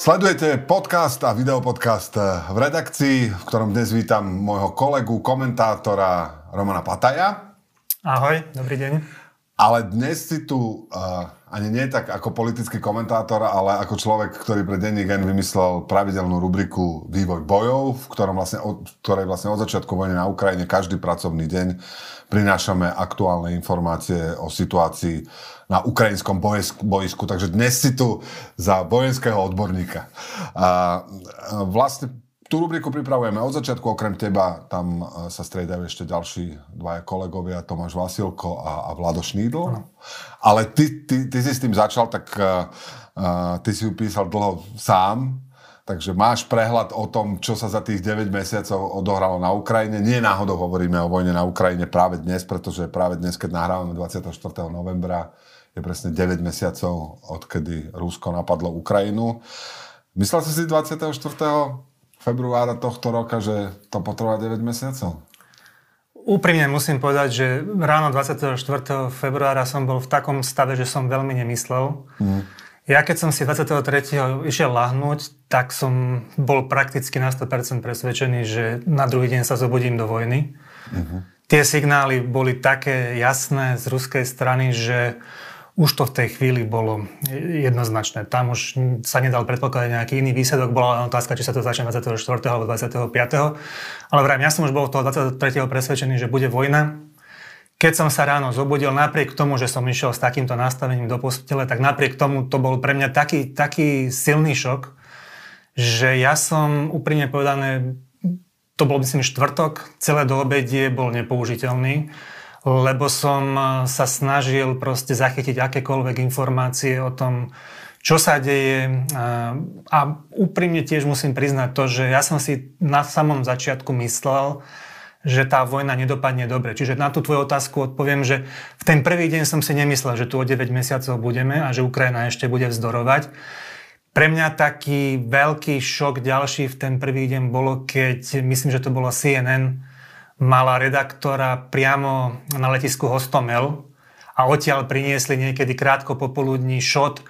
Sledujete podcast a videopodcast v redakcii, v ktorom dnes vítam môjho kolegu, komentátora Romana Pataja. Ahoj, dobrý deň. Ale dnes si tu uh, ani nie tak ako politický komentátor, ale ako človek, ktorý pre denní gen vymyslel pravidelnú rubriku Vývoj bojov, v ktorom vlastne, od, ktorej vlastne od začiatku vojny na Ukrajine každý pracovný deň prinášame aktuálne informácie o situácii na ukrajinskom bojsku. Takže dnes si tu za vojenského odborníka. A vlastne Tú rubriku pripravujeme od začiatku, okrem teba tam e, sa striedajú ešte ďalší dvaja kolegovia, Tomáš Vasilko a, a Vlado Šnídl. No. Ale ty, ty, ty si s tým začal, tak uh, ty si ju písal dlho sám, takže máš prehľad o tom, čo sa za tých 9 mesiacov odohralo na Ukrajine. Nie náhodou hovoríme o vojne na Ukrajine práve dnes, pretože práve dnes, keď nahrávame 24. novembra, je presne 9 mesiacov, odkedy Rusko napadlo Ukrajinu. Myslel si si 24 februára tohto roka, že to potrvá 9 mesiacov? Úprimne musím povedať, že ráno 24. februára som bol v takom stave, že som veľmi nemyslel. Mm. Ja keď som si 23. išiel lahnúť, tak som bol prakticky na 100% presvedčený, že na druhý deň sa zobudím do vojny. Mm-hmm. Tie signály boli také jasné z ruskej strany, že už to v tej chvíli bolo jednoznačné. Tam už sa nedal predpokladať nejaký iný výsledok. Bola len otázka, či sa to začne 24. alebo 25. Ale vrajím, ja som už bol toho 23. presvedčený, že bude vojna. Keď som sa ráno zobudil, napriek tomu, že som išiel s takýmto nastavením do postele, tak napriek tomu to bol pre mňa taký, taký silný šok, že ja som úprimne povedané, to bol myslím štvrtok, celé do obedie bol nepoužiteľný lebo som eh, sa snažil proste zachytiť akékoľvek informácie o tom, čo sa deje. A úprimne tiež musím priznať to, že ja som si na samom začiatku myslel, že tá vojna nedopadne dobre. Čiže na tú tvoju otázku odpoviem, že v ten prvý deň som si nemyslel, že tu o 9 mesiacov budeme a že Ukrajina ešte bude vzdorovať. Pre mňa taký veľký šok ďalší v ten prvý deň bolo, keď myslím, že to bolo CNN, mala redaktora priamo na letisku Hostomel a odtiaľ priniesli niekedy krátko popoludní šot,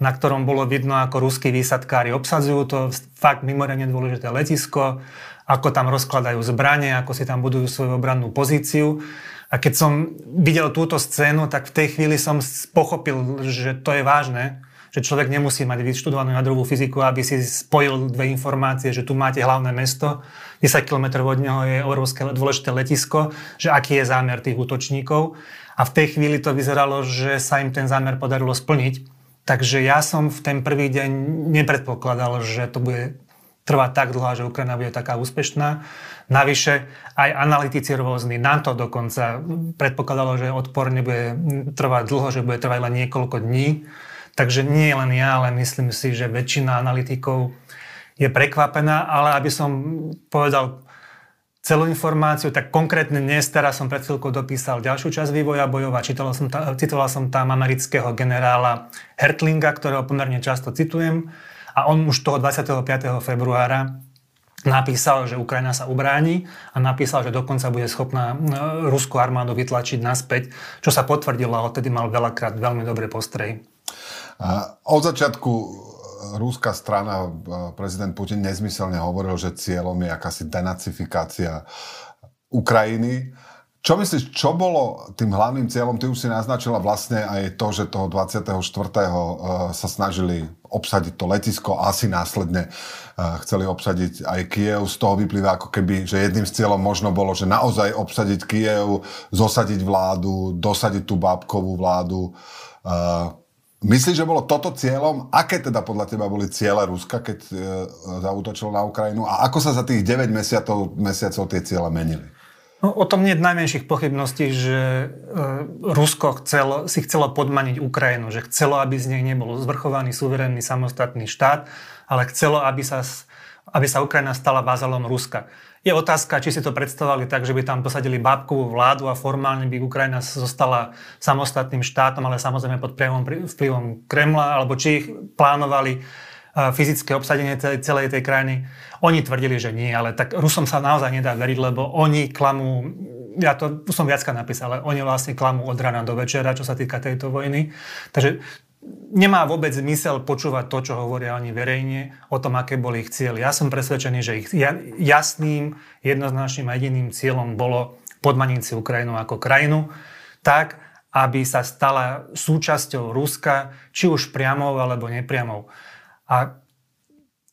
na ktorom bolo vidno, ako ruskí výsadkári obsadzujú to fakt mimoriadne dôležité letisko, ako tam rozkladajú zbranie, ako si tam budujú svoju obrannú pozíciu. A keď som videl túto scénu, tak v tej chvíli som pochopil, že to je vážne, že človek nemusí mať vyštudovanú jadrovú fyziku, aby si spojil dve informácie, že tu máte hlavné mesto 10 km od neho je obrovské dôležité letisko, že aký je zámer tých útočníkov. A v tej chvíli to vyzeralo, že sa im ten zámer podarilo splniť. Takže ja som v ten prvý deň nepredpokladal, že to bude trvať tak dlho, že Ukrajina bude taká úspešná. Navyše aj analytici rôzni, NATO dokonca predpokladalo, že odpor nebude trvať dlho, že bude trvať len niekoľko dní. Takže nie len ja, ale myslím si, že väčšina analytikov je prekvapená, ale aby som povedal celú informáciu, tak konkrétne dnes, teraz som pred chvíľkou dopísal ďalšiu časť vývoja bojova. Čítal som citoval som tam amerického generála Hertlinga, ktorého pomerne často citujem. A on už toho 25. februára napísal, že Ukrajina sa ubráni a napísal, že dokonca bude schopná e, ruskú armádu vytlačiť naspäť, čo sa potvrdilo a odtedy mal veľakrát veľmi dobré postrehy. Od začiatku rúská strana, prezident Putin nezmyselne hovoril, že cieľom je akási denacifikácia Ukrajiny. Čo myslíš, čo bolo tým hlavným cieľom? Ty už si naznačila vlastne aj to, že toho 24. E, sa snažili obsadiť to letisko a asi následne e, chceli obsadiť aj Kiev. Z toho vyplýva ako keby, že jedným z cieľom možno bolo, že naozaj obsadiť Kiev, zosadiť vládu, dosadiť tú bábkovú vládu. Myslíš, že bolo toto cieľom? Aké teda podľa teba boli ciele Ruska, keď e, zautočilo na Ukrajinu? A ako sa za tých 9 mesiacov, mesiacov tie ciele menili? No, o tom nie je najmenších pochybností, že e, Rusko chcelo, si chcelo podmaniť Ukrajinu, že chcelo, aby z nej nebol zvrchovaný, suverénny, samostatný štát, ale chcelo, aby sa, aby sa Ukrajina stala vázalom Ruska. Je otázka, či si to predstavovali tak, že by tam posadili bábkovú vládu a formálne by Ukrajina zostala samostatným štátom, ale samozrejme pod priamom vplyvom Kremla, alebo či ich plánovali fyzické obsadenie celej tej krajiny. Oni tvrdili, že nie, ale tak Rusom sa naozaj nedá veriť, lebo oni klamú, ja to som viacka napísal, ale oni vlastne klamú od rana do večera, čo sa týka tejto vojny. Takže nemá vôbec zmysel počúvať to, čo hovoria oni verejne, o tom, aké boli ich cieľ. Ja som presvedčený, že ich jasným, jednoznačným a jediným cieľom bolo podmaniť si Ukrajinu ako krajinu, tak, aby sa stala súčasťou Ruska, či už priamou alebo nepriamou. A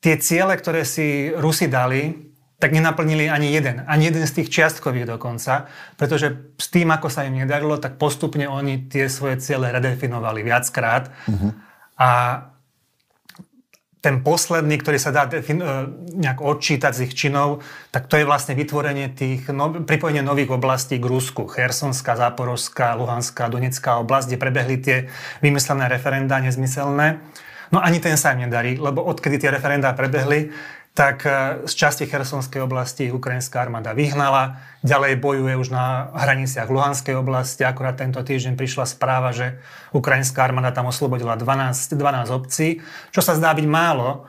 tie ciele, ktoré si Rusi dali, tak nenaplnili ani jeden. Ani jeden z tých čiastkových dokonca, pretože s tým, ako sa im nedarilo, tak postupne oni tie svoje ciele redefinovali viackrát. Uh-huh. A ten posledný, ktorý sa dá defin- e, nejak odčítať z ich činov, tak to je vlastne vytvorenie tých, no, pripojenie nových oblastí k Rusku. Chersonská, Záporovská, Luhanská, Donetská oblasť, kde prebehli tie vymyslené referendá nezmyselné. No ani ten sa im nedarí, lebo odkedy tie referendá prebehli, tak e, z časti Chersonskej oblasti ukrajinská armáda vyhnala, ďalej bojuje už na hraniciach Luhanskej oblasti. Akurát tento týždeň prišla správa, že ukrajinská armáda tam oslobodila 12, 12 obcí, čo sa zdá byť málo,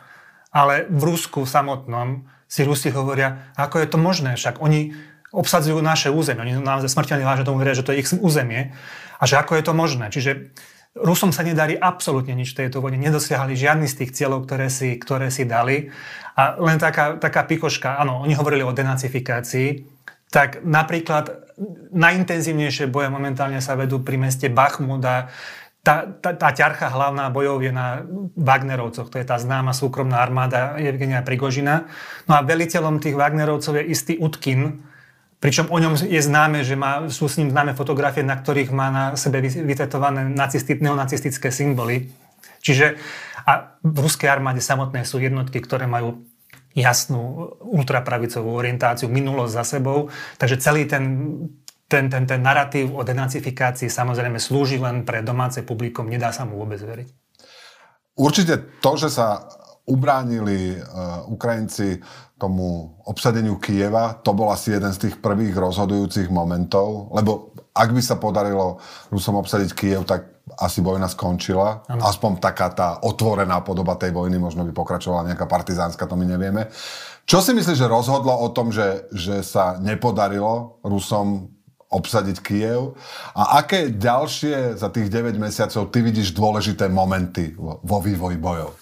ale v Rusku samotnom si Rusi hovoria, ako je to možné, však oni obsadzujú naše územie, oni naozaj smrteľne vážne tomu veria, že to je ich územie a že ako je to možné. Čiže Rusom sa nedarí absolútne nič v tejto vojne. Nedosiahli žiadny z tých cieľov, ktoré si, ktoré si dali. A len taká, taká pikoška, áno, oni hovorili o denacifikácii, tak napríklad najintenzívnejšie boje momentálne sa vedú pri meste Bachmut a tá, tá, tá ťarcha hlavná bojov je na Wagnerovcoch, to je tá známa súkromná armáda Evgenia Prigožina. No a veliteľom tých Wagnerovcov je istý Utkin, Pričom o ňom je známe, že má, sú s ním známe fotografie, na ktorých má na sebe vytetované nacisti, neonacistické symboly. Čiže a v ruskej armáde samotné sú jednotky, ktoré majú jasnú ultrapravicovú orientáciu, minulosť za sebou. Takže celý ten, ten, ten, ten narratív o denacifikácii samozrejme slúži len pre domáce publikum, nedá sa mu vôbec veriť. Určite to, že sa ubránili uh, Ukrajinci tomu obsadeniu Kieva, to bol asi jeden z tých prvých rozhodujúcich momentov, lebo ak by sa podarilo Rusom obsadiť Kiev, tak asi vojna skončila. Ano. Aspoň taká tá otvorená podoba tej vojny, možno by pokračovala nejaká partizánska, to my nevieme. Čo si myslíš, že rozhodlo o tom, že, že sa nepodarilo Rusom obsadiť Kiev? A aké ďalšie za tých 9 mesiacov ty vidíš dôležité momenty vo, vo vývoji bojov?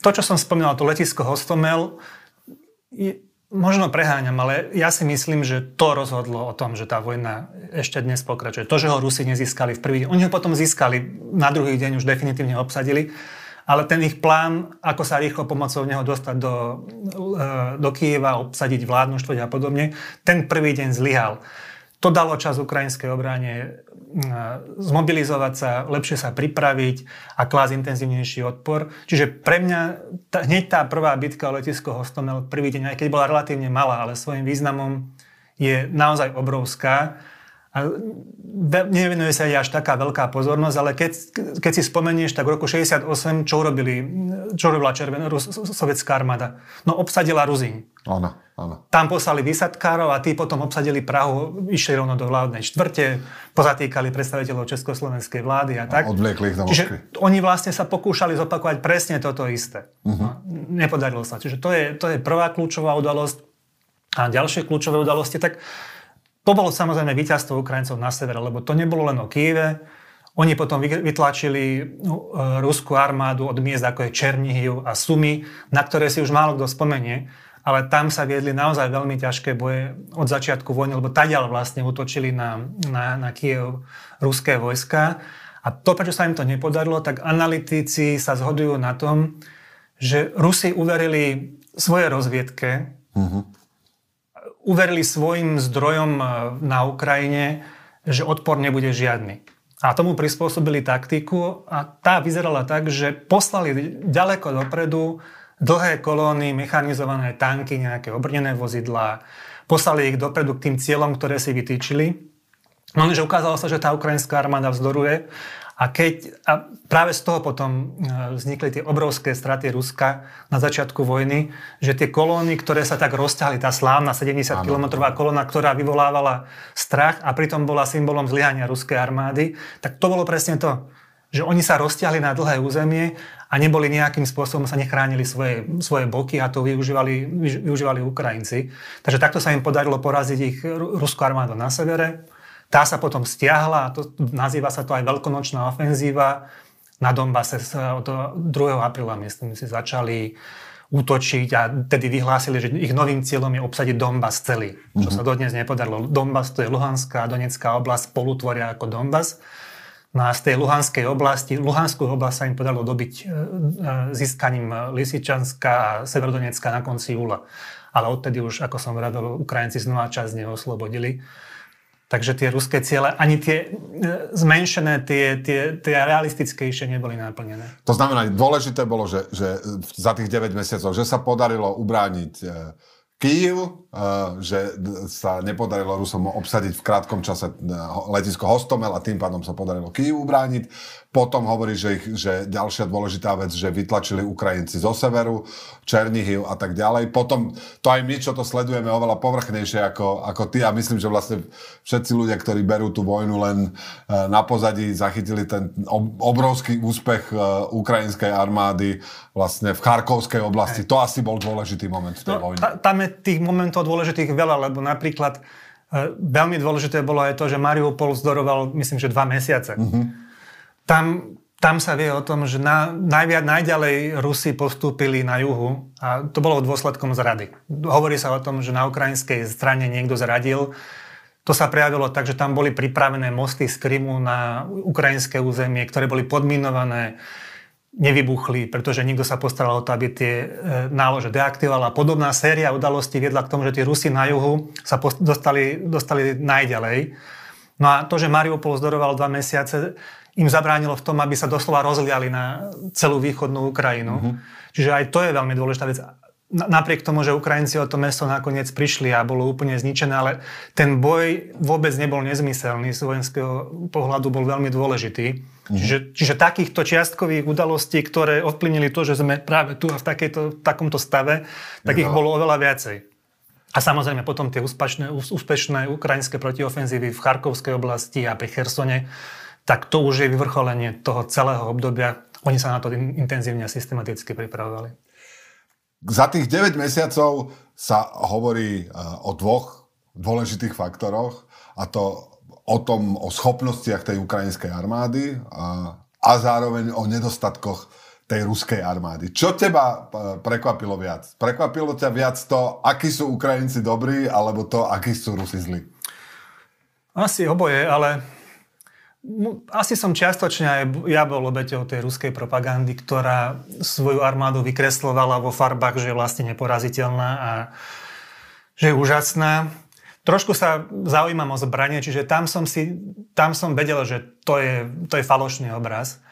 To, čo som spomínal, to letisko Hostomel, je, možno preháňam, ale ja si myslím, že to rozhodlo o tom, že tá vojna ešte dnes pokračuje. To, že ho Rusi nezískali v prvý deň, oni ho potom získali, na druhý deň už definitívne obsadili, ale ten ich plán, ako sa rýchlo pomocou neho dostať do, e, do Kieva, obsadiť vládnu a podobne, ten prvý deň zlyhal. To dalo čas ukrajinskej obrane zmobilizovať sa, lepšie sa pripraviť a klásť intenzívnejší odpor. Čiže pre mňa tá, hneď tá prvá bitka o letisko Hostomel prvý deň, aj keď bola relatívne malá, ale svojim významom je naozaj obrovská. A nevenuje sa aj až taká veľká pozornosť, ale keď, keď si spomenieš, tak v roku 68, čo, urobili, čo robila Červená sovietská armáda? No obsadila Ruziň. Áno, áno. Tam poslali vysadkárov a tí potom obsadili Prahu, išli rovno do vládnej štvrte, pozatýkali predstaviteľov Československej vlády a tak. A odvliekli ich do Čiže oni vlastne sa pokúšali zopakovať presne toto isté. Uh-huh. Nepodarilo sa. Čiže to je, to je prvá kľúčová udalosť. A ďalšie kľúčové udalosti, tak to bolo samozrejme víťazstvo Ukrajincov na severe, lebo to nebolo len o Kieve. Oni potom vytlačili no, e, ruskú armádu od miest ako je Černihiv a Sumy, na ktoré si už málo kto spomenie, ale tam sa viedli naozaj veľmi ťažké boje od začiatku vojny, lebo tadiaľ vlastne utočili na, na, na Kiev ruské vojska. A to, prečo sa im to nepodarilo, tak analytici sa zhodujú na tom, že Rusi uverili svoje rozviedke, uh-huh uverili svojim zdrojom e, na Ukrajine, že odpor nebude žiadny. A tomu prispôsobili taktiku a tá vyzerala tak, že poslali ďaleko dopredu dlhé kolóny, mechanizované tanky, nejaké obrnené vozidlá, poslali ich dopredu k tým cieľom, ktoré si vytýčili. Lenže ukázalo sa, že tá ukrajinská armáda vzdoruje a, keď, a práve z toho potom e, vznikli tie obrovské straty Ruska na začiatku vojny, že tie kolóny, ktoré sa tak rozťahli, tá slávna 70-kilometrová kolóna, ktorá vyvolávala strach a pritom bola symbolom zlyhania ruskej armády, tak to bolo presne to, že oni sa rozťahli na dlhé územie a neboli nejakým spôsobom, sa nechránili svoje, svoje boky a to využívali, využívali Ukrajinci. Takže takto sa im podarilo poraziť ich ruskú armádu na severe tá sa potom stiahla, a to, nazýva sa to aj veľkonočná ofenzíva. na Donbase od 2. apríla, myslím si, začali útočiť a tedy vyhlásili, že ich novým cieľom je obsadiť Donbass celý, čo mm-hmm. sa dodnes nepodarilo. Donbass to je Luhanská a Donetská oblasť, spolutvoria ako Donbass. No a z tej Luhanskej oblasti, Luhanskú oblasť sa im podarilo dobiť e, e, získaním Lisičanska a Severdonecka na konci júla. Ale odtedy už, ako som vravel, Ukrajinci znova čas neoslobodili. Takže tie ruské ciele, ani tie e, zmenšené, tie, tie, tie realistickejšie neboli naplnené. To znamená, dôležité bolo, že, že za tých 9 mesiacov, že sa podarilo ubrániť Kyiv, že sa nepodarilo Rusom obsadiť v krátkom čase letisko Hostomel a tým pádom sa podarilo Kyiv ubrániť. Potom hovorí, že, ich, že ďalšia dôležitá vec, že vytlačili Ukrajinci zo severu, Černihiv a tak ďalej. Potom to aj my, čo to sledujeme oveľa povrchnejšie ako, ako ty a myslím, že vlastne všetci ľudia, ktorí berú tú vojnu len e, na pozadí, zachytili ten obrovský úspech e, ukrajinskej armády vlastne v Charkovskej oblasti. To asi bol dôležitý moment v tej no, vojne. Tam je tých momentov dôležitých veľa, lebo napríklad e, veľmi dôležité bolo aj to, že Mariupol zdoroval, myslím, že dva mesiace. Mm-hmm tam, tam sa vie o tom, že na, najviac, najďalej Rusi postúpili na juhu a to bolo dôsledkom zrady. Hovorí sa o tom, že na ukrajinskej strane niekto zradil. To sa prejavilo tak, že tam boli pripravené mosty z Krymu na ukrajinské územie, ktoré boli podminované, nevybuchli, pretože nikto sa postaral o to, aby tie e, nálože deaktivoval. A podobná séria udalostí viedla k tomu, že tí Rusi na juhu sa post- dostali, dostali najďalej. No a to, že Mariupol zdoroval dva mesiace, im zabránilo v tom, aby sa doslova rozliali na celú východnú Ukrajinu. Mm-hmm. Čiže aj to je veľmi dôležitá vec. Napriek tomu, že Ukrajinci o to mesto nakoniec prišli a bolo úplne zničené, ale ten boj vôbec nebol nezmyselný, z vojenského pohľadu bol veľmi dôležitý. Mm-hmm. Čiže, čiže takýchto čiastkových udalostí, ktoré ovplyvnili to, že sme práve tu a v takejto, takomto stave, tak ich bolo oveľa viacej. A samozrejme potom tie úspešné, úspešné ukrajinské protiofenzívy v Charkovskej oblasti a pri Chersone, tak to už je vyvrcholenie toho celého obdobia. Oni sa na to intenzívne a systematicky pripravovali. Za tých 9 mesiacov sa hovorí e, o dvoch dôležitých faktoroch a to o tom, o schopnostiach tej ukrajinskej armády a, a zároveň o nedostatkoch tej ruskej armády. Čo teba e, prekvapilo viac? Prekvapilo ťa viac to, akí sú Ukrajinci dobrí, alebo to, akí sú Rusi zlí? Asi oboje, ale asi som čiastočne aj ja bol obeťou tej ruskej propagandy, ktorá svoju armádu vykreslovala vo farbách, že je vlastne neporaziteľná a že je úžasná. Trošku sa zaujímam o zbranie, čiže tam som, si, tam som vedel, že to je, to je falošný obraz,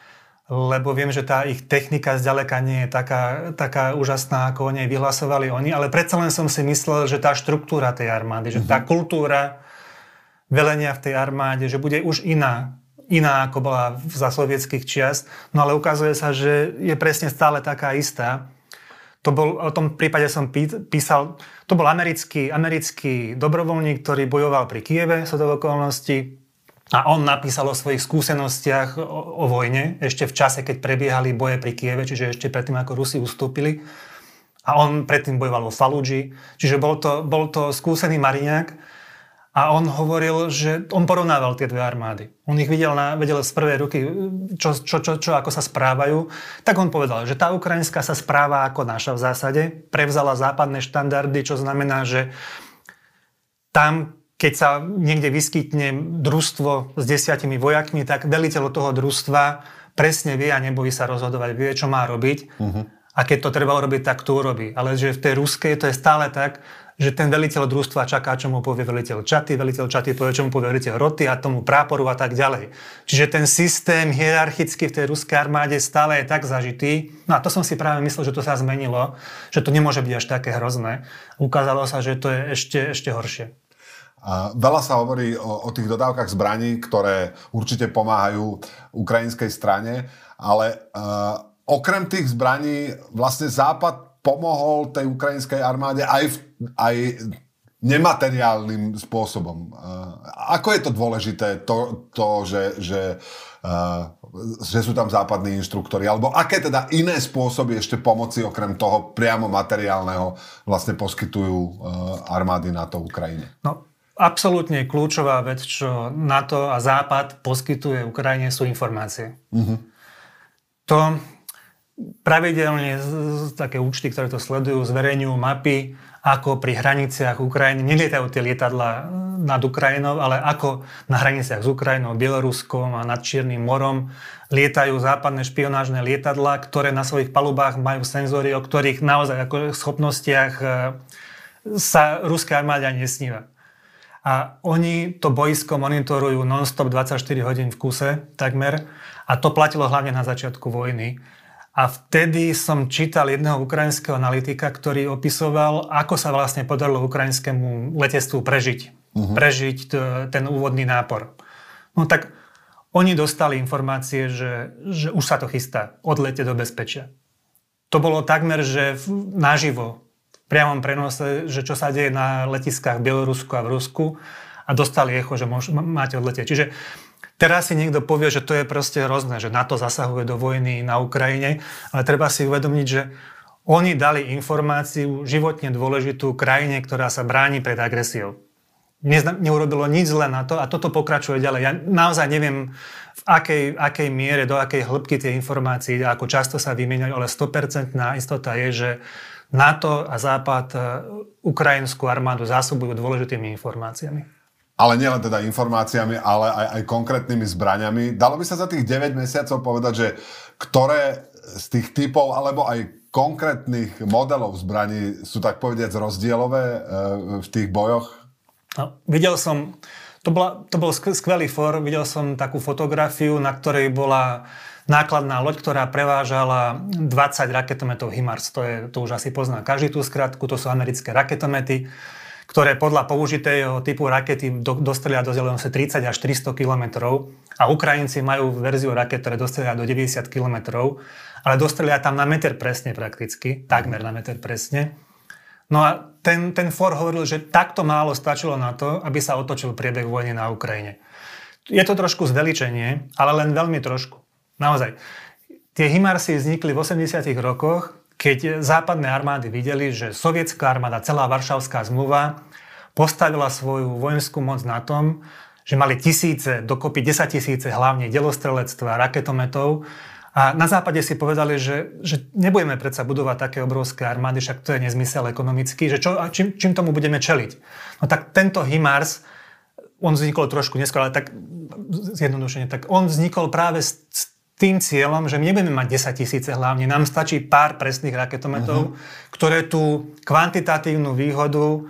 lebo viem, že tá ich technika zďaleka nie je taká, taká úžasná, ako o nej vyhlasovali oni, ale predsa len som si myslel, že tá štruktúra tej armády, že tá mhm. kultúra velenia v tej armáde, že bude už iná iná, ako bola za sovietských čiast. No ale ukazuje sa, že je presne stále taká istá. To bol, o tom prípade som písal, to bol americký, americký dobrovoľník, ktorý bojoval pri Kieve, sa do okolností. A on napísal o svojich skúsenostiach o, o vojne, ešte v čase, keď prebiehali boje pri Kieve, čiže ešte predtým, ako Rusi ustúpili. A on predtým bojoval vo Faludži. Čiže bol to, bol to skúsený mariňák. A on hovoril, že on porovnával tie dve armády. On ich videl, na, vedel z prvej ruky, čo, čo, čo, čo, ako sa správajú. Tak on povedal, že tá ukrajinská sa správa ako naša v zásade. Prevzala západné štandardy, čo znamená, že tam, keď sa niekde vyskytne družstvo s desiatimi vojakmi, tak veliteľ toho družstva presne vie a nebojí sa rozhodovať, vie, čo má robiť. Uh-huh. A keď to treba urobiť, tak to urobí. Ale že v tej ruskej to je stále tak, že ten veliteľ družstva čaká, čo mu povie veliteľ čaty, veliteľ čaty povie, čo mu povie veliteľ roty a tomu práporu a tak ďalej. Čiže ten systém hierarchicky v tej ruskej armáde stále je tak zažitý. No a to som si práve myslel, že to sa zmenilo, že to nemôže byť až také hrozné. Ukázalo sa, že to je ešte, ešte horšie. A veľa sa hovorí o, o tých dodávkach zbraní, ktoré určite pomáhajú ukrajinskej strane, ale uh, okrem tých zbraní vlastne Západ pomohol tej ukrajinskej armáde aj, v, aj nemateriálnym spôsobom. Ako je to dôležité, to, to že, že, že sú tam západní inštruktori? Alebo aké teda iné spôsoby ešte pomoci okrem toho priamo materiálneho vlastne poskytujú armády na to Ukrajine? No, absolútne kľúčová vec, čo NATO a Západ poskytuje Ukrajine, sú informácie. Uh-huh. To pravidelne také účty, ktoré to sledujú, zverejňujú mapy, ako pri hraniciach Ukrajiny, nelietajú tie lietadla nad Ukrajinou, ale ako na hraniciach s Ukrajinou, Bieloruskom a nad Čiernym morom lietajú západné špionážne lietadla, ktoré na svojich palubách majú senzory, o ktorých naozaj ako schopnostiach e, sa ruská armáda nesníva. A oni to boisko monitorujú non-stop 24 hodín v kuse takmer a to platilo hlavne na začiatku vojny. A vtedy som čítal jedného ukrajinského analytika, ktorý opisoval, ako sa vlastne podarilo ukrajinskému letectvu prežiť. Uh-huh. Prežiť t- ten úvodný nápor. No tak oni dostali informácie, že, že už sa to chystá, odlete do bezpečia. To bolo takmer, že v, naživo, v priamom prenose, že čo sa deje na letiskách v Bielorusku a v Rusku a dostali echo, že môž, máte odletieť. Čiže Teraz si niekto povie, že to je proste hrozné, že NATO zasahuje do vojny na Ukrajine, ale treba si uvedomiť, že oni dali informáciu životne dôležitú krajine, ktorá sa bráni pred agresiou. Neurobilo nič zle na to a toto pokračuje ďalej. Ja naozaj neviem, v akej, akej miere, do akej hĺbky tie informácie, ako často sa vymieňajú, ale 100% istota je, že NATO a Západ e, ukrajinskú armádu zásobujú dôležitými informáciami ale nielen teda informáciami, ale aj, aj konkrétnymi zbraňami. Dalo by sa za tých 9 mesiacov povedať, že ktoré z tých typov, alebo aj konkrétnych modelov zbraní sú tak povediať rozdielové e, v tých bojoch? No, videl som, to, bola, to bol skvelý for, videl som takú fotografiu, na ktorej bola nákladná loď, ktorá prevážala 20 raketometov HIMARS. To, je, to už asi pozná každý tú skratku, to sú americké raketomety ktoré podľa použitého typu rakety do, dostrelia do vzdialenosti 30 až 300 km a Ukrajinci majú verziu raket, ktoré dostrelia do 90 km, ale dostrelia tam na meter presne prakticky, takmer na meter presne. No a ten, ten For hovoril, že takto málo stačilo na to, aby sa otočil priebeh vojny na Ukrajine. Je to trošku zveličenie, ale len veľmi trošku. Naozaj. Tie Himarsy vznikli v 80 rokoch keď západné armády videli, že sovietská armáda, celá Varšavská zmluva postavila svoju vojenskú moc na tom, že mali tisíce, dokopy 10 tisíce hlavne delostrelectva, raketometov a na západe si povedali, že, že nebudeme predsa budovať také obrovské armády, však to je nezmysel ekonomický, že čo, čím, čím tomu budeme čeliť. No tak tento HIMARS, on vznikol trošku neskôr, ale tak zjednodušene, tak on vznikol práve s tým cieľom, že my nebudeme mať 10 tisíce hlavne, nám stačí pár presných raketometov, uh-huh. ktoré tú kvantitatívnu výhodu uh,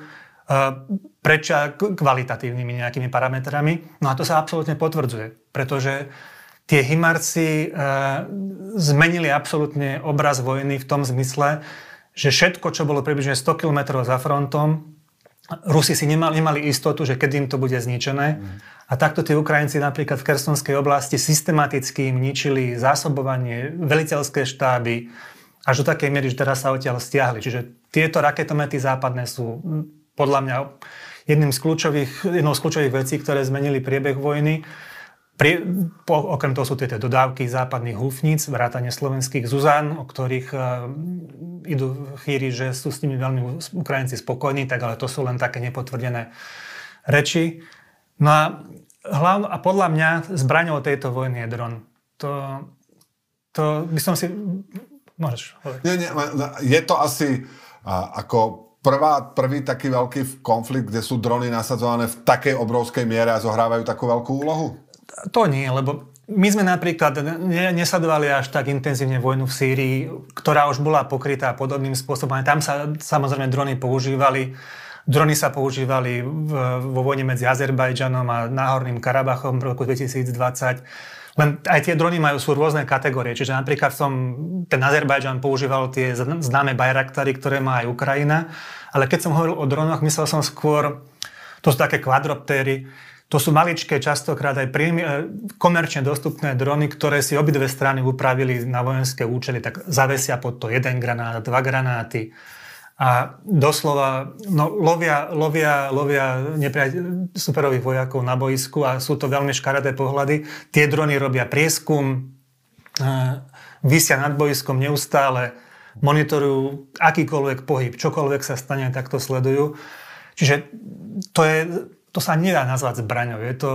prečia kvalitatívnymi nejakými parametrami. No a to sa absolútne potvrdzuje, pretože tie Himarci uh, zmenili absolútne obraz vojny v tom zmysle, že všetko, čo bolo približne 100 km za frontom, Rusi si nemali, nemali istotu, že kedy im to bude zničené. A takto tí Ukrajinci napríklad v Kersonskej oblasti systematicky im ničili zásobovanie, veliteľské štáby, až do takej miery, že teraz sa odtiaľ stiahli. Čiže tieto raketomety západné sú podľa mňa jedným z kľúčových, jednou z kľúčových vecí, ktoré zmenili priebeh vojny. Pri, po, okrem toho sú tieto dodávky západných húfnic, vrátane slovenských Zuzan, o ktorých uh, idú chýry, že sú s nimi veľmi Ukrajinci spokojní, tak ale to sú len také nepotvrdené reči. No a, hlav, a podľa mňa zbraňou tejto vojny je dron. To, to by som si... Môžeš hovoriť. Nie, nie, je to asi a, ako prvá, prvý taký veľký konflikt, kde sú drony nasadzované v takej obrovskej miere a zohrávajú takú veľkú úlohu? To nie, lebo my sme napríklad nesledovali až tak intenzívne vojnu v Sýrii, ktorá už bola pokrytá podobným spôsobom. Tam sa samozrejme drony používali. Drony sa používali v, vo vojne medzi Azerbajdžanom a Náhorným Karabachom v roku 2020. Len aj tie drony majú sú rôzne kategórie. Čiže napríklad som, ten Azerbajdžan používal tie známe Bayraktary, ktoré má aj Ukrajina. Ale keď som hovoril o dronoch, myslel som skôr, to sú také kvadroptéry, to sú maličké, častokrát aj príjmy, e, komerčne dostupné drony, ktoré si obidve strany upravili na vojenské účely, tak zavesia pod to jeden granát, dva granáty a doslova no, lovia, lovia, lovia superových vojakov na boisku a sú to veľmi škaredé pohľady. Tie drony robia prieskum, e, vysia nad boiskom neustále, monitorujú akýkoľvek pohyb, čokoľvek sa stane, tak to sledujú. Čiže to je to sa nedá nazvať zbraňou. Je to,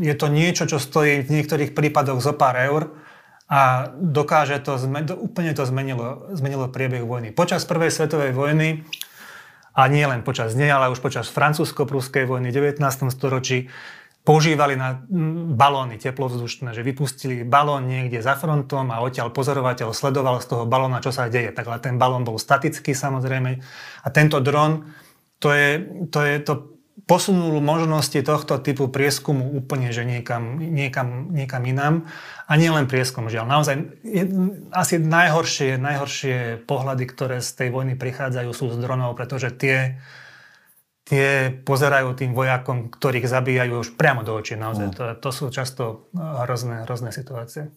je to niečo, čo stojí v niektorých prípadoch zo pár eur a dokáže to, úplne to zmenilo, zmenilo priebeh vojny. Počas prvej svetovej vojny a nie len počas nej, ale už počas francúzsko-pruskej vojny v 19. storočí používali na balóny teplovzdušné, že vypustili balón niekde za frontom a odtiaľ pozorovateľ sledoval z toho balóna, čo sa deje. Tak ten balón bol statický samozrejme a tento dron, to je, to je to posunul možnosti tohto typu prieskumu úplne, že niekam, niekam, niekam inám. A nie len prieskum, žiaľ. Naozaj, asi najhoršie, najhoršie pohľady, ktoré z tej vojny prichádzajú, sú z dronov, pretože tie, tie pozerajú tým vojakom, ktorých zabíjajú už priamo do očí. Naozaj, mm. to, to sú často hrozné, hrozné situácie.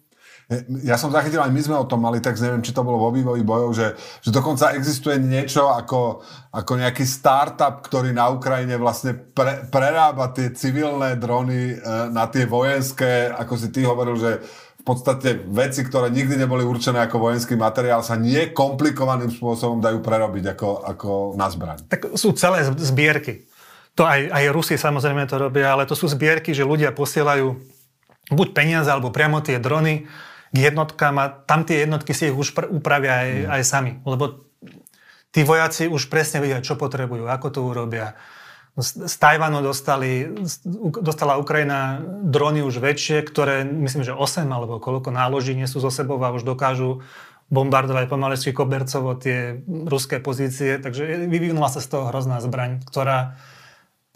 Ja som zachytil, aj my sme o tom mali text, neviem, či to bolo vo vývoji bojov, že, že dokonca existuje niečo ako, ako nejaký startup, ktorý na Ukrajine vlastne pre, prerába tie civilné drony e, na tie vojenské, ako si ty hovoril, že v podstate veci, ktoré nikdy neboli určené ako vojenský materiál, sa nekomplikovaným spôsobom dajú prerobiť ako, ako na zbraň. Tak sú celé zbierky. To aj, aj Rusi samozrejme to robia, ale to sú zbierky, že ľudia posielajú buď peniaze, alebo priamo tie drony k jednotkám a tam tie jednotky si ich už upravia aj, mm. aj sami. Lebo tí vojaci už presne vedia, čo potrebujú, ako to urobia. Z Tajvanu dostali, dostala Ukrajina drony už väčšie, ktoré myslím, že 8 alebo koľko náloží nesú zo sebou a už dokážu bombardovať pomalečky kobercovo tie ruské pozície. Takže vyvinula sa z toho hrozná zbraň, ktorá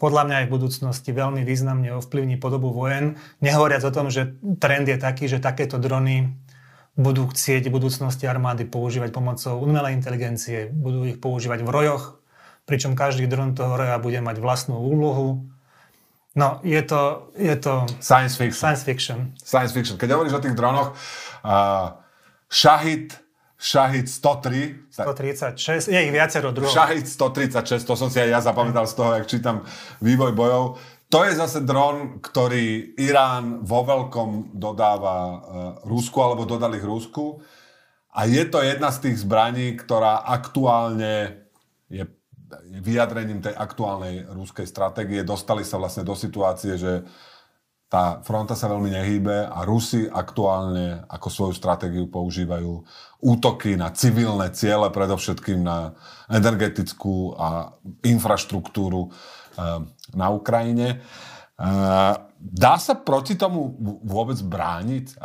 podľa mňa aj v budúcnosti veľmi významne ovplyvní podobu vojen. Nehovoriac o tom, že trend je taký, že takéto drony budú chcieť v budúcnosti armády používať pomocou umelej inteligencie, budú ich používať v rojoch, pričom každý dron toho roja bude mať vlastnú úlohu. No, je to... Je to science fiction. Science fiction. Science fiction. Keď hovoríš o tých dronoch, uh, Shahid Shahid 103. 136, je ich viacero druhov. Shahid 136, to som si aj ja zapamätal z toho, jak čítam vývoj bojov. To je zase dron, ktorý Irán vo veľkom dodáva uh, Rusku, alebo dodali ich Rusku. A je to jedna z tých zbraní, ktorá aktuálne je vyjadrením tej aktuálnej ruskej stratégie. Dostali sa vlastne do situácie, že tá fronta sa veľmi nehýbe a Rusi aktuálne ako svoju stratégiu používajú útoky na civilné ciele, predovšetkým na energetickú a infraštruktúru eh, na Ukrajine. Eh, dá sa proti tomu vôbec brániť?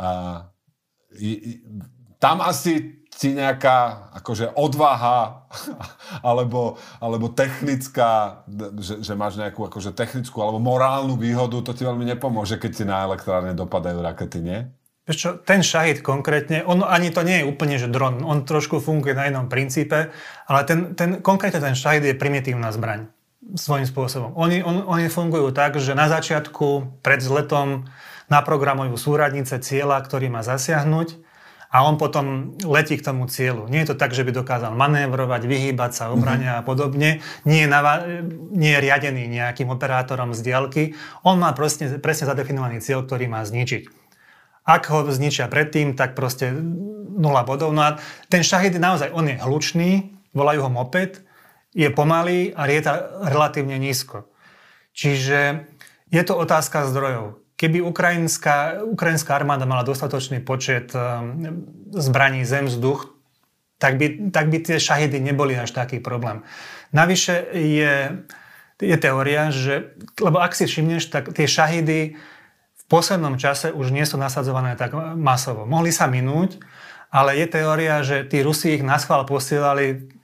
Tam asi ti nejaká akože odvaha alebo, alebo technická, že, že máš nejakú akože technickú alebo morálnu výhodu, to ti veľmi nepomôže, keď ti na elektrárne dopadajú rakety, nie? Čo, ten šahid konkrétne, on ani to nie je úplne, že dron, on trošku funguje na inom princípe, ale ten, ten, konkrétne ten šahid je primitívna zbraň svojím spôsobom. Oni, on, oni fungujú tak, že na začiatku pred zletom naprogramujú súradnice cieľa, ktorý má zasiahnuť a on potom letí k tomu cieľu. Nie je to tak, že by dokázal manévrovať, vyhýbať sa, obrania mm-hmm. a podobne. Nie je, nava- nie je riadený nejakým operátorom z diaľky. On má presne, presne zadefinovaný cieľ, ktorý má zničiť. Ak ho zničia predtým, tak proste nula bodov. No a ten šahid naozaj, on je hlučný, volajú ho moped, je pomalý a rieta relatívne nízko. Čiže je to otázka zdrojov. Keby ukrajinská, ukrajinská armáda mala dostatočný počet um, zbraní zem-vzduch, tak by, tak by tie šahidy neboli až taký problém. Navyše je, je teória, že, lebo ak si všimneš, tak tie šahidy v poslednom čase už nie sú nasadzované tak masovo. Mohli sa minúť, ale je teória, že tí Rusi ich na schvál posielali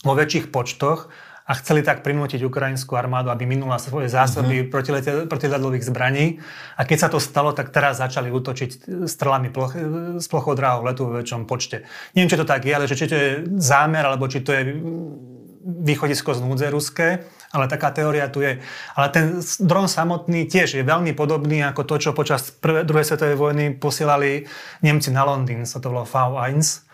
vo väčších počtoch, a chceli tak prinútiť ukrajinskú armádu, aby minula svoje zásoby uh-huh. protiľadlových zbraní. A keď sa to stalo, tak teraz začali útočiť strelami ploch, z plochodráhov letu vo väčšom počte. Neviem, či to tak je, ale že či to je zámer, alebo či to je východisko z núdze ruské, ale taká teória tu je. Ale ten dron samotný tiež je veľmi podobný ako to, čo počas prvej, druhej svetovej vojny posielali Nemci na Londýn, sa to volalo V1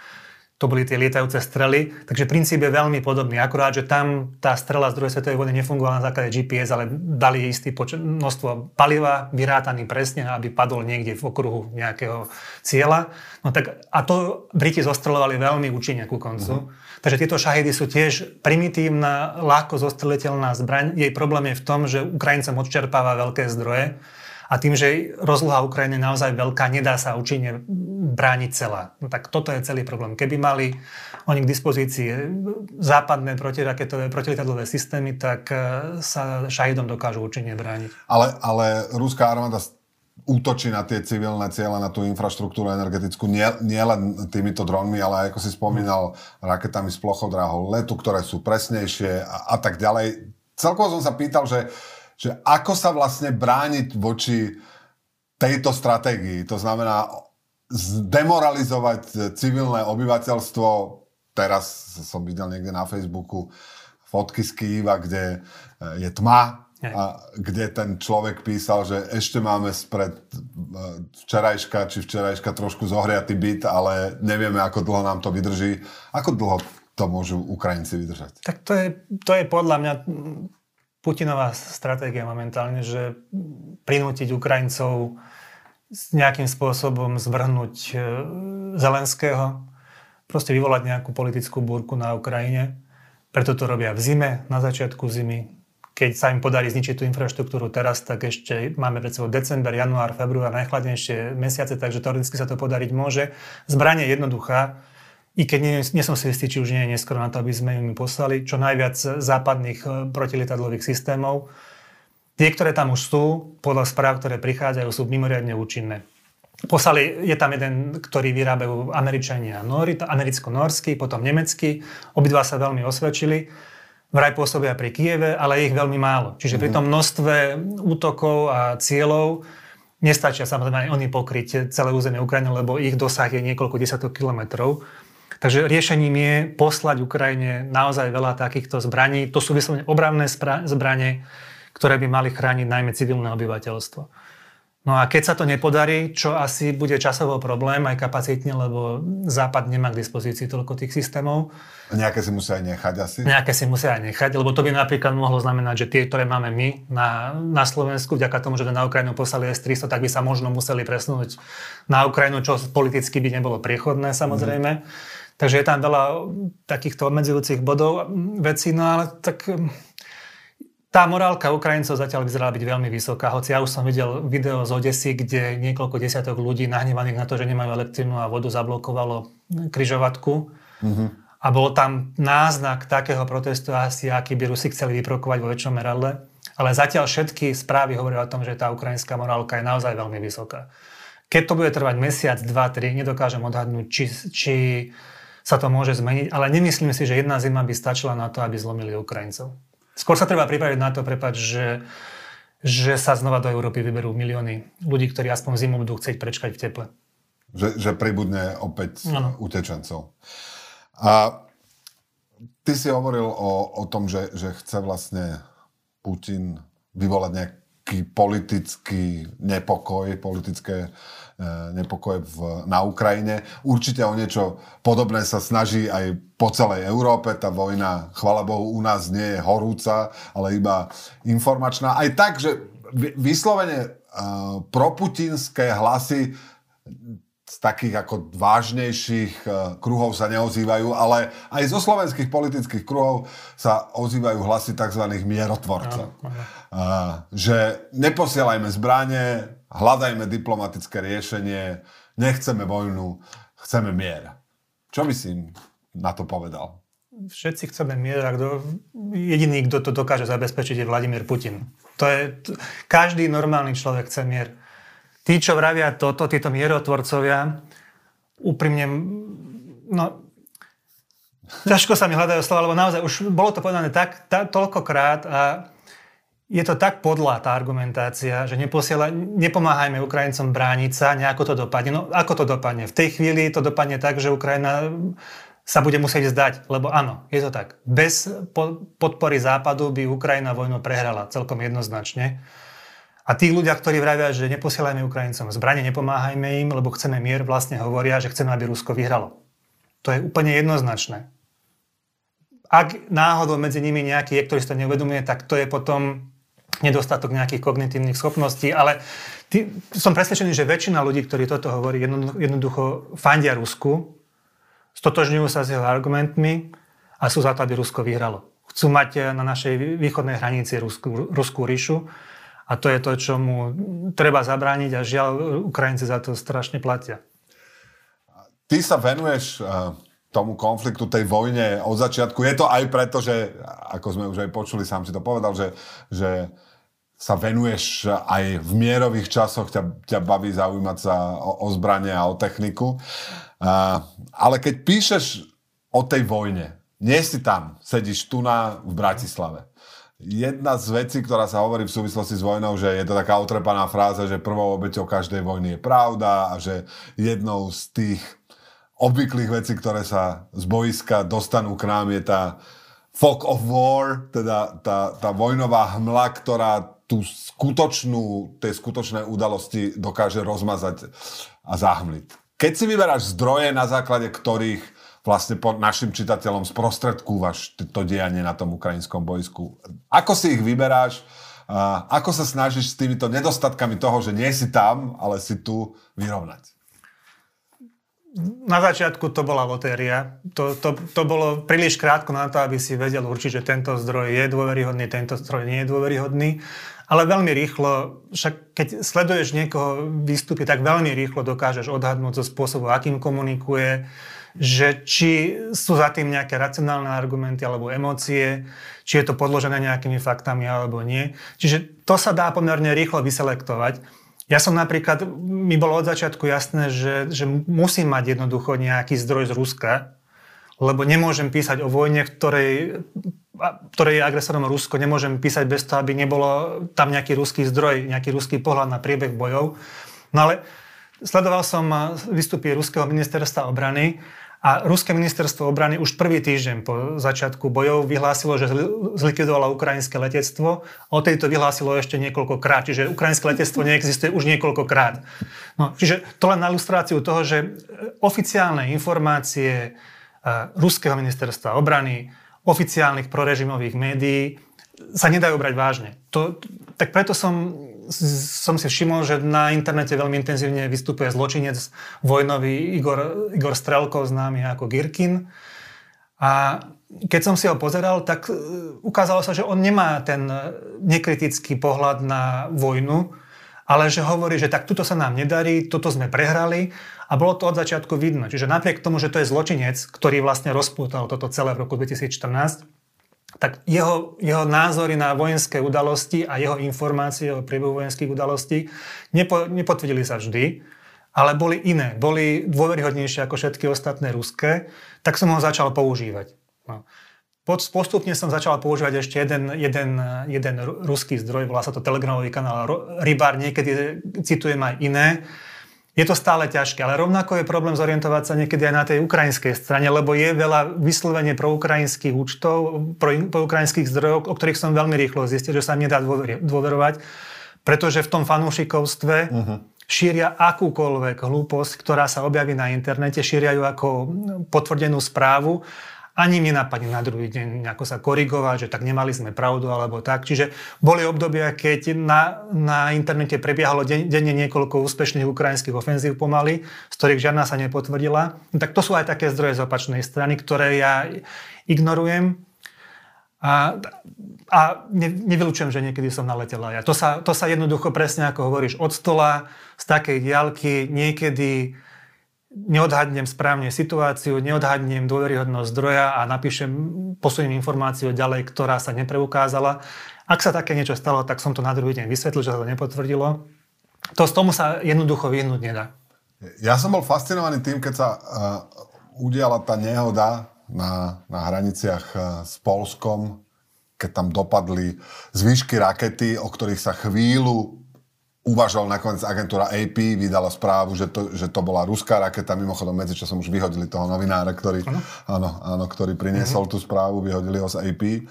to boli tie lietajúce strely. Takže princíp je veľmi podobný. Akurát, že tam tá strela z druhej svetovej vojny nefungovala na základe GPS, ale dali istý počet, množstvo paliva, vyrátaný presne, aby padol niekde v okruhu nejakého cieľa. No tak, a to Briti zostrelovali veľmi účinne ku koncu. Mm-hmm. Takže tieto šahidy sú tiež primitívna, ľahko zostreliteľná zbraň. Jej problém je v tom, že Ukrajincom odčerpáva veľké zdroje a tým, že rozloha Ukrajiny je naozaj veľká, nedá sa účinne brániť celá. No tak toto je celý problém. Keby mali oni k dispozícii západné protiraketové, protilitadlové systémy, tak e, sa šahidom dokážu účinne brániť. Ale, ale ruská armáda útočí na tie civilné ciele, na tú infraštruktúru energetickú, nie, nie len týmito dronmi, ale ako si spomínal, raketami z plochodráhov letu, ktoré sú presnejšie a, a tak ďalej. Celkovo som sa pýtal, že, že ako sa vlastne brániť voči tejto stratégii. To znamená zdemoralizovať civilné obyvateľstvo. Teraz som videl niekde na Facebooku fotky z Kýva, kde je tma, a kde ten človek písal, že ešte máme spred e, včerajška či včerajška trošku zohriatý byt, ale nevieme, ako dlho nám to vydrží. Ako dlho to môžu Ukrajinci vydržať? Tak to je, to je podľa mňa Putinová stratégia momentálne, že prinútiť Ukrajincov nejakým spôsobom zvrhnúť e, Zelenského, proste vyvolať nejakú politickú búrku na Ukrajine. Preto to robia v zime, na začiatku zimy, keď sa im podarí zničiť tú infraštruktúru teraz, tak ešte máme pred sebou december, január, február, najchladnejšie mesiace, takže teoreticky sa to podariť môže. Zbranie je jednoduchá, i keď nie, nie som si istý, či už nie je neskoro na to, aby sme im poslali čo najviac západných e, protilietadlových systémov. Tie, ktoré tam už sú, podľa správ, ktoré prichádzajú, sú mimoriadne účinné. Poslali, je tam jeden, ktorý vyrábajú Američania, americko-norský, potom nemecký. Obidva sa veľmi osvedčili vraj pôsobia pri Kieve, ale je ich veľmi málo. Čiže pri mhm. tom množstve útokov a cieľov nestačia samozrejme oni pokryť celé územie Ukrajiny, lebo ich dosah je niekoľko desiatok kilometrov. Takže riešením je poslať Ukrajine naozaj veľa takýchto zbraní. To sú vyslovene obranné zbranie, ktoré by mali chrániť najmä civilné obyvateľstvo. No a keď sa to nepodarí, čo asi bude časovo problém aj kapacitne, lebo Západ nemá k dispozícii toľko tých systémov. Nejaké si musia aj nechať asi? Nejaké si musia aj nechať, lebo to by napríklad mohlo znamenať, že tie, ktoré máme my na, na Slovensku, vďaka tomu, že na Ukrajinu poslali S-300, tak by sa možno museli presunúť na Ukrajinu, čo politicky by nebolo priechodné samozrejme. Mm. Takže je tam veľa takýchto obmedzujúcich bodov vecí, no ale tak tá morálka Ukrajincov zatiaľ vyzerala byť veľmi vysoká, hoci ja už som videl video z Odesy, kde niekoľko desiatok ľudí nahnevaných na to, že nemajú elektrínu a vodu zablokovalo kryžovatku. Mm-hmm. A bol tam náznak takého protestu asi, aký by Rusi chceli vyprokovať vo väčšom meradle. Ale zatiaľ všetky správy hovoria o tom, že tá ukrajinská morálka je naozaj veľmi vysoká. Keď to bude trvať mesiac, dva, tri, nedokážem odhadnúť, či, či sa to môže zmeniť, ale nemyslím si, že jedna zima by stačila na to, aby zlomili Ukrajincov. Skôr sa treba pripraviť na to, prepať, že, že sa znova do Európy vyberú milióny ľudí, ktorí aspoň zimu budú chcieť prečkať v teple. Že, že pribudne opäť ano. utečencov. A ty si hovoril o, o tom, že, že chce vlastne Putin vyvolať nejaký politický nepokoj, politické E, nepokoje v, na Ukrajine. Určite o niečo podobné sa snaží aj po celej Európe. Tá vojna, chvala Bohu, u nás nie je horúca, ale iba informačná. Aj tak, že vyslovene uh, proputinské hlasy z takých ako vážnejších uh, kruhov sa neozývajú, ale aj zo slovenských politických kruhov sa ozývajú hlasy tzv. mierotvorcov. Uh, že neposielajme zbranie, hľadajme diplomatické riešenie, nechceme vojnu, chceme mier. Čo by si na to povedal? Všetci chceme mier a kto, jediný, kto to dokáže zabezpečiť, je Vladimír Putin. To je, každý normálny človek chce mier. Tí, čo vravia toto, títo mierotvorcovia, úprimne, no, ťažko sa mi hľadajú slova, lebo naozaj už bolo to povedané tak, tak toľkokrát a je to tak podlá tá argumentácia, že neposiela, nepomáhajme Ukrajincom brániť sa, nejako to dopadne. No ako to dopadne? V tej chvíli to dopadne tak, že Ukrajina sa bude musieť zdať, lebo áno, je to tak. Bez podpory Západu by Ukrajina vojnu prehrala celkom jednoznačne. A tí ľudia, ktorí vravia, že neposielajme Ukrajincom zbranie, nepomáhajme im, lebo chceme mier, vlastne hovoria, že chceme, aby Rusko vyhralo. To je úplne jednoznačné. Ak náhodou medzi nimi nejaký je, ktorý si to neuvedomuje, tak to je potom nedostatok nejakých kognitívnych schopností, ale ty, som presvedčený, že väčšina ľudí, ktorí toto hovorí, jednoducho, jednoducho fandia Rusku, stotožňujú sa s jeho argumentmi a sú za to, aby Rusko vyhralo. Chcú mať eh, na našej východnej hranici Rusku, Ruskú ríšu a to je to, čo mu treba zabrániť a žiaľ, Ukrajinci za to strašne platia. ty sa venuješ uh, tomu konfliktu, tej vojne od začiatku. Je to aj preto, že, ako sme už aj počuli, sám si to povedal, že, že sa venuješ aj v mierových časoch, ťa, ťa baví zaujímať sa o, o zbranie a o techniku. Uh, ale keď píšeš o tej vojne, nie si tam, sedíš tu na, v Bratislave. Jedna z vecí, ktorá sa hovorí v súvislosti s vojnou, že je to taká otrepaná fráza, že prvou obeťou každej vojny je pravda a že jednou z tých obvyklých vecí, ktoré sa z boiska dostanú k nám, je tá fog of war, teda tá, tá vojnová hmla, ktorá tú skutočnú, tie skutočné udalosti dokáže rozmazať a zahmliť. Keď si vyberáš zdroje, na základe ktorých vlastne po našim čitateľom sprostredkúvaš to dianie na tom ukrajinskom bojsku. Ako si ich vyberáš? Ako sa snažíš s týmito nedostatkami toho, že nie si tam, ale si tu vyrovnať? Na začiatku to bola lotéria. To, to, to bolo príliš krátko na to, aby si vedel určiť, že tento zdroj je dôveryhodný, tento zdroj nie je dôveryhodný. Ale veľmi rýchlo, však keď sleduješ niekoho výstupy, tak veľmi rýchlo dokážeš odhadnúť zo spôsobu, akým komunikuje, že či sú za tým nejaké racionálne argumenty alebo emócie, či je to podložené nejakými faktami alebo nie. Čiže to sa dá pomerne rýchlo vyselektovať. Ja som napríklad, mi bolo od začiatku jasné, že, že musím mať jednoducho nejaký zdroj z Ruska, lebo nemôžem písať o vojne, ktorej, ktorej je agresorom Rusko, nemôžem písať bez toho, aby nebolo tam nejaký ruský zdroj, nejaký ruský pohľad na priebeh bojov. No ale sledoval som výstupy Ruského ministerstva obrany a Ruské ministerstvo obrany už prvý týždeň po začiatku bojov vyhlásilo, že zlikvidovalo ukrajinské letectvo. O tejto vyhlásilo ešte niekoľkokrát. Čiže ukrajinské letectvo neexistuje už niekoľkokrát. No, čiže to len na ilustráciu toho, že oficiálne informácie eh, Ruského ministerstva obrany, oficiálnych prorežimových médií sa nedajú brať vážne. To, tak preto som, som si všimol, že na internete veľmi intenzívne vystupuje zločinec vojnový Igor, Igor Strelkov, známy ako Girkin. A keď som si ho pozeral, tak e, ukázalo sa, že on nemá ten nekritický pohľad na vojnu, ale že hovorí, že tak tuto sa nám nedarí, toto sme prehrali a bolo to od začiatku vidno. Čiže napriek tomu, že to je zločinec, ktorý vlastne rozpútal toto celé v roku 2014, tak jeho, jeho názory na vojenské udalosti a jeho informácie o priebehu vojenských udalostí nepo, nepotvrdili sa vždy, ale boli iné, boli dôveryhodnejšie ako všetky ostatné ruské, tak som ho začal používať. No. Postupne som začal používať ešte jeden, jeden, jeden ruský zdroj, volá sa to telegramový kanál Rybár, niekedy citujem aj iné, je to stále ťažké, ale rovnako je problém zorientovať sa niekedy aj na tej ukrajinskej strane, lebo je veľa vyslovene pro ukrajinských účtov, pro, pro ukrajinských zdrojov, o ktorých som veľmi rýchlo zistil, že sa im nedá dôverovať, pretože v tom fanúšikovstve uh-huh. šíria akúkoľvek hlúposť, ktorá sa objaví na internete, šíria ju ako potvrdenú správu ani mi nenapadne na druhý deň nejako sa korigovať, že tak nemali sme pravdu alebo tak. Čiže boli obdobia, keď na, na internete prebiehalo den, denne niekoľko úspešných ukrajinských ofenzív pomaly, z ktorých žiadna sa nepotvrdila. Tak to sú aj také zdroje z opačnej strany, ktoré ja ignorujem. A, a ne, nevylučujem, že niekedy som naletela ja. To sa, to sa jednoducho presne ako hovoríš od stola, z takej diálky, niekedy neodhadnem správne situáciu, neodhadnem dôveryhodnosť zdroja a napíšem, posuniem informáciu ďalej, ktorá sa nepreukázala. Ak sa také niečo stalo, tak som to na druhý deň vysvetlil, že sa to nepotvrdilo. To z tomu sa jednoducho vyhnúť nedá. Ja som bol fascinovaný tým, keď sa uh, udiala tá nehoda na, na hraniciach uh, s Polskom, keď tam dopadli zvýšky rakety, o ktorých sa chvíľu uvažoval nakoniec agentúra AP, vydala správu, že to, že to bola ruská raketa, mimochodom medzičasom už vyhodili toho novinára, ktorý, ano. Áno, áno, ktorý priniesol uh-huh. tú správu, vyhodili ho z AP.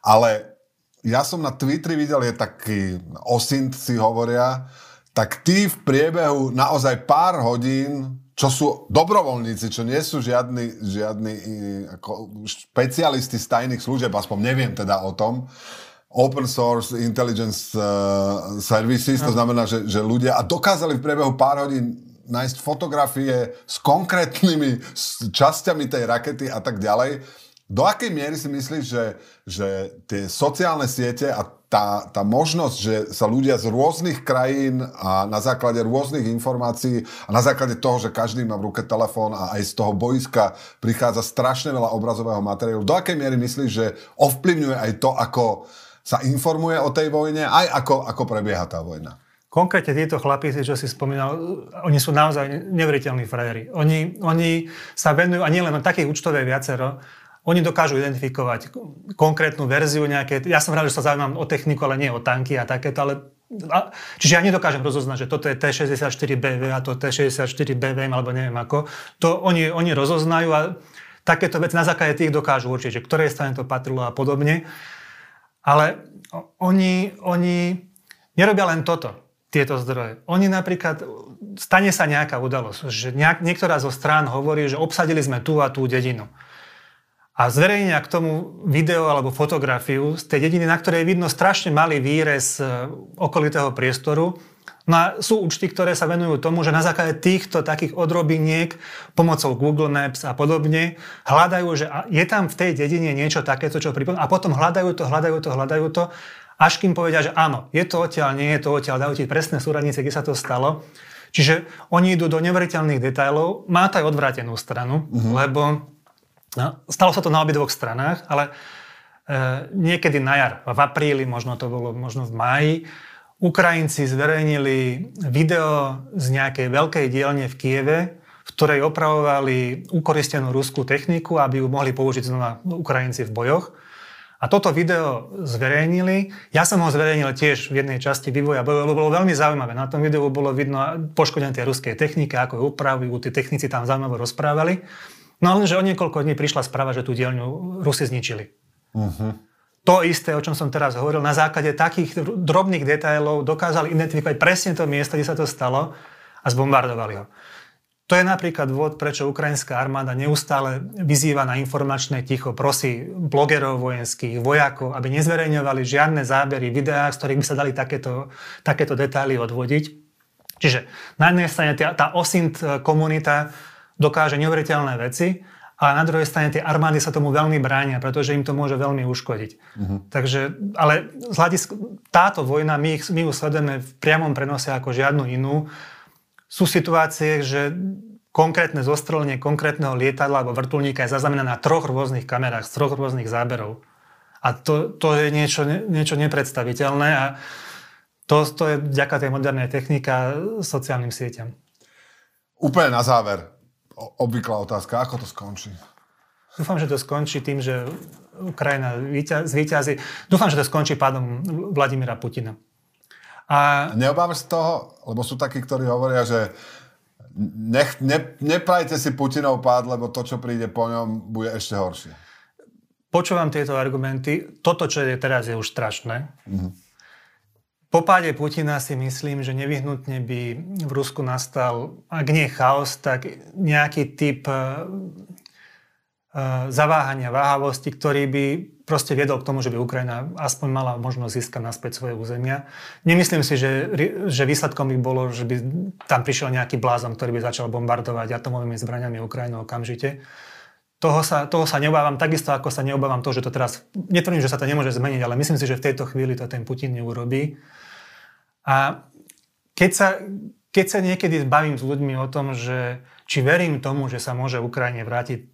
Ale ja som na Twitteri videl, je taký osint si hovoria, tak tí v priebehu naozaj pár hodín, čo sú dobrovoľníci, čo nie sú žiadni, žiadni ako špecialisti z tajných služieb, aspoň neviem teda o tom, open source intelligence uh, services, to znamená, že, že ľudia a dokázali v priebehu pár hodín nájsť fotografie s konkrétnymi časťami tej rakety a tak ďalej, Do akej miery si myslíš, že, že tie sociálne siete a tá, tá možnosť, že sa ľudia z rôznych krajín a na základe rôznych informácií a na základe toho, že každý má v ruke telefón a aj z toho boiska prichádza strašne veľa obrazového materiálu, do akej miery myslíš, že ovplyvňuje aj to, ako sa informuje o tej vojne, aj ako, ako prebieha tá vojna? Konkrétne títo chlapíci, čo si spomínal, oni sú naozaj neuveriteľní frajeri. Oni, oni sa venujú, a nie len takých účtov je viacero, oni dokážu identifikovať konkrétnu verziu nejaké. Ja som rád, že sa zaujímam o techniku, ale nie o tanky a takéto, ale Čiže ja nedokážem rozoznať, že toto je T64BV a to T64BVM alebo neviem ako. To oni, oni rozoznajú a takéto veci na základe tých dokážu určiť, že ktorej strane to patrilo a podobne. Ale oni, oni nerobia len toto, tieto zdroje. Oni napríklad, stane sa nejaká udalosť, že nejak, niektorá zo strán hovorí, že obsadili sme tú a tú dedinu a zverejnia k tomu video alebo fotografiu z tej dediny, na ktorej vidno strašne malý výrez e, okolitého priestoru. No a sú účty, ktoré sa venujú tomu, že na základe týchto takých odrobiniek pomocou Google Maps a podobne hľadajú, že je tam v tej dedine niečo takéto, čo pripomína. A potom hľadajú to, hľadajú to, hľadajú to, až kým povedia, že áno, je to odtiaľ, nie je to odtiaľ, dajú ti presné súradnice, kde sa to stalo. Čiže oni idú do neveriteľných detailov, má to aj odvrátenú stranu, mm-hmm. lebo No, stalo sa to na obidvoch stranách, ale e, niekedy na jar, v apríli, možno to bolo možno v máji, Ukrajinci zverejnili video z nejakej veľkej dielne v Kieve, v ktorej opravovali ukoristenú ruskú techniku, aby ju mohli použiť znova Ukrajinci v bojoch. A toto video zverejnili. Ja som ho zverejnil tiež v jednej časti vývoja. Bolo, bolo veľmi zaujímavé. Na tom videu bolo vidno poškodenie tej ruskej techniky, ako ju upravujú. Tí technici tam zaujímavo rozprávali. No že o niekoľko dní prišla správa, že tú dielňu Rusi zničili. Uh-huh. To isté, o čom som teraz hovoril, na základe takých drobných detailov dokázali identifikovať presne to miesto, kde sa to stalo a zbombardovali ho. To je napríklad dôvod, prečo ukrajinská armáda neustále vyzýva na informačné ticho, prosí blogerov vojenských, vojakov, aby nezverejňovali žiadne zábery, videá, z ktorých by sa dali takéto, takéto detaily odvodiť. Čiže na jednej strane tá, tá OSINT komunita dokáže neuveriteľné veci, ale na druhej strane tie armády sa tomu veľmi bránia, pretože im to môže veľmi uškodiť. Uh-huh. Takže, ale z hľadiska, táto vojna, my, ich, my ju sledujeme v priamom prenose ako žiadnu inú. Sú situácie, že konkrétne zostrelenie konkrétneho lietadla alebo vrtulníka je zaznamenané na troch rôznych kamerách, z troch rôznych záberov. A to, to je niečo, niečo nepredstaviteľné a to, to je vďaka tej modernej technike a sociálnym sieťam. Úplne na záver obvyklá otázka, ako to skončí? Dúfam, že to skončí tým, že Ukrajina zvíťazí. Dúfam, že to skončí pádom Vladimíra Putina. A... Neobávaš z toho? Lebo sú takí, ktorí hovoria, že nech, ne, neprajte si Putinov pád, lebo to, čo príde po ňom, bude ešte horšie. Počúvam tieto argumenty. Toto, čo je teraz, je už strašné. Mm-hmm. Po páde Putina si myslím, že nevyhnutne by v Rusku nastal, ak nie chaos, tak nejaký typ uh, zaváhania, váhavosti, ktorý by proste viedol k tomu, že by Ukrajina aspoň mala možnosť získať naspäť svoje územia. Nemyslím si, že, že výsledkom by bolo, že by tam prišiel nejaký blázon, ktorý by začal bombardovať atomovými zbraniami Ukrajinu okamžite. Toho sa, toho sa neobávam, takisto ako sa neobávam to, že to teraz, netvrdím, že sa to nemôže zmeniť, ale myslím si, že v tejto chvíli to ten Putin neurobí. A keď sa, keď sa niekedy bavím s ľuďmi o tom, že či verím tomu, že sa môže Ukrajine vrátiť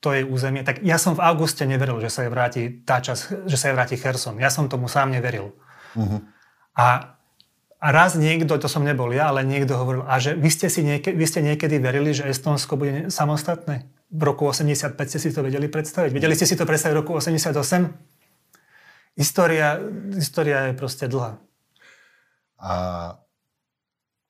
to jej územie, tak ja som v auguste neveril, že sa jej vráti tá čas, že sa jej vráti Kherson. Ja som tomu sám neveril. Uh-huh. A, a raz niekto, to som nebol ja, ale niekto hovoril, a že vy ste, si nieke, vy ste niekedy verili, že Estonsko bude samostatné? V roku 85 ste si to vedeli predstaviť? Vedeli ste si to predstaviť v roku 88? História, história je proste dlhá. A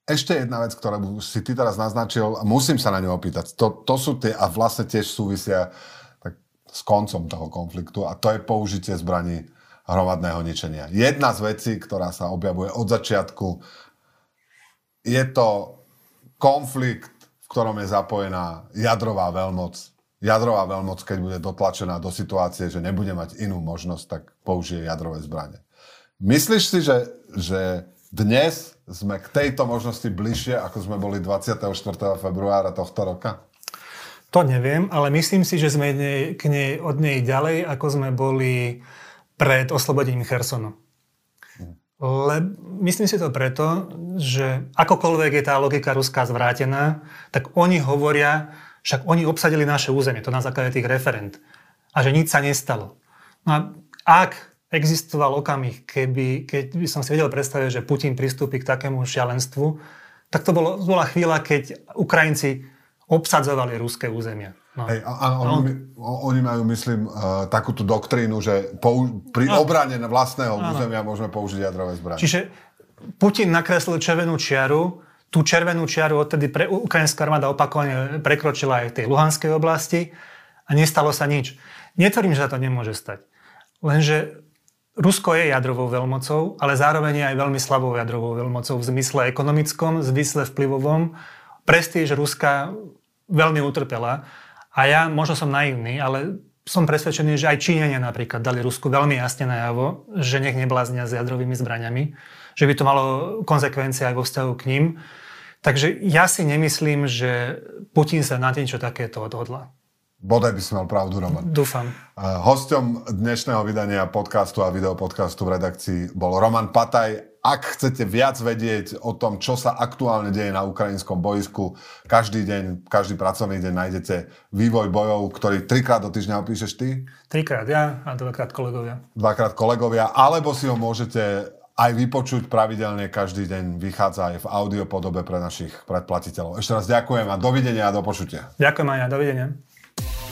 ešte jedna vec, ktorú si ty teraz naznačil, a musím sa na ňu opýtať. To, to sú tie, a vlastne tiež súvisia tak, s koncom toho konfliktu, a to je použitie zbraní hromadného ničenia. Jedna z vecí, ktorá sa objavuje od začiatku, je to konflikt, v ktorom je zapojená jadrová veľmoc. Jadrová veľmoc, keď bude dotlačená do situácie, že nebude mať inú možnosť, tak použije jadrové zbranie. Myslíš si, že, že dnes sme k tejto možnosti bližšie, ako sme boli 24. februára tohto roka? To neviem, ale myslím si, že sme k nej, od nej ďalej, ako sme boli pred oslobodením Chersonu. Le, myslím si to preto, že akokoľvek je tá logika ruská zvrátená, tak oni hovoria, však oni obsadili naše územie, to na základe tých referent. A že nič sa nestalo. No a ak existoval okamih, keby, keď by som si vedel predstaviť, že Putin pristúpi k takému šialenstvu, tak to bolo, bola chvíľa, keď Ukrajinci obsadzovali ruské územia. No. Hej, a, a oni, no. oni majú, myslím, uh, takúto doktrínu, že pou, pri no. obrane vlastného no. územia môžeme použiť jadrové zbranie. Čiže Putin nakreslil červenú čiaru, tú červenú čiaru odtedy pre, ukrajinská armáda opakovane prekročila aj v tej Luhanskej oblasti a nestalo sa nič. Netvrdím, že sa to nemôže stať. Lenže Rusko je jadrovou veľmocou, ale zároveň je aj veľmi slabou jadrovou veľmocou v zmysle ekonomickom, v zmysle vplyvovom. Prestíž Ruska veľmi utrpela. A ja možno som naivný, ale som presvedčený, že aj Číňania napríklad dali Rusku veľmi jasne najavo, že nech nebláznia s jadrovými zbraniami, že by to malo konsekvencie aj vo vzťahu k ním. Takže ja si nemyslím, že Putin sa na niečo takéto odhodla. Bodaj by si mal pravdu, Roman. Dúfam. Hosťom dnešného vydania podcastu a videopodcastu v redakcii bol Roman Pataj, ak chcete viac vedieť o tom, čo sa aktuálne deje na ukrajinskom boisku, každý deň, každý pracovný deň nájdete vývoj bojov, ktorý trikrát do týždňa opíšeš ty? Trikrát ja a dvakrát kolegovia. Dvakrát kolegovia, alebo si ho môžete aj vypočuť pravidelne každý deň. Vychádza aj v audio podobe pre našich predplatiteľov. Ešte raz ďakujem a dovidenia a do počutia. Ďakujem aj ja, dovidenia. Yeah.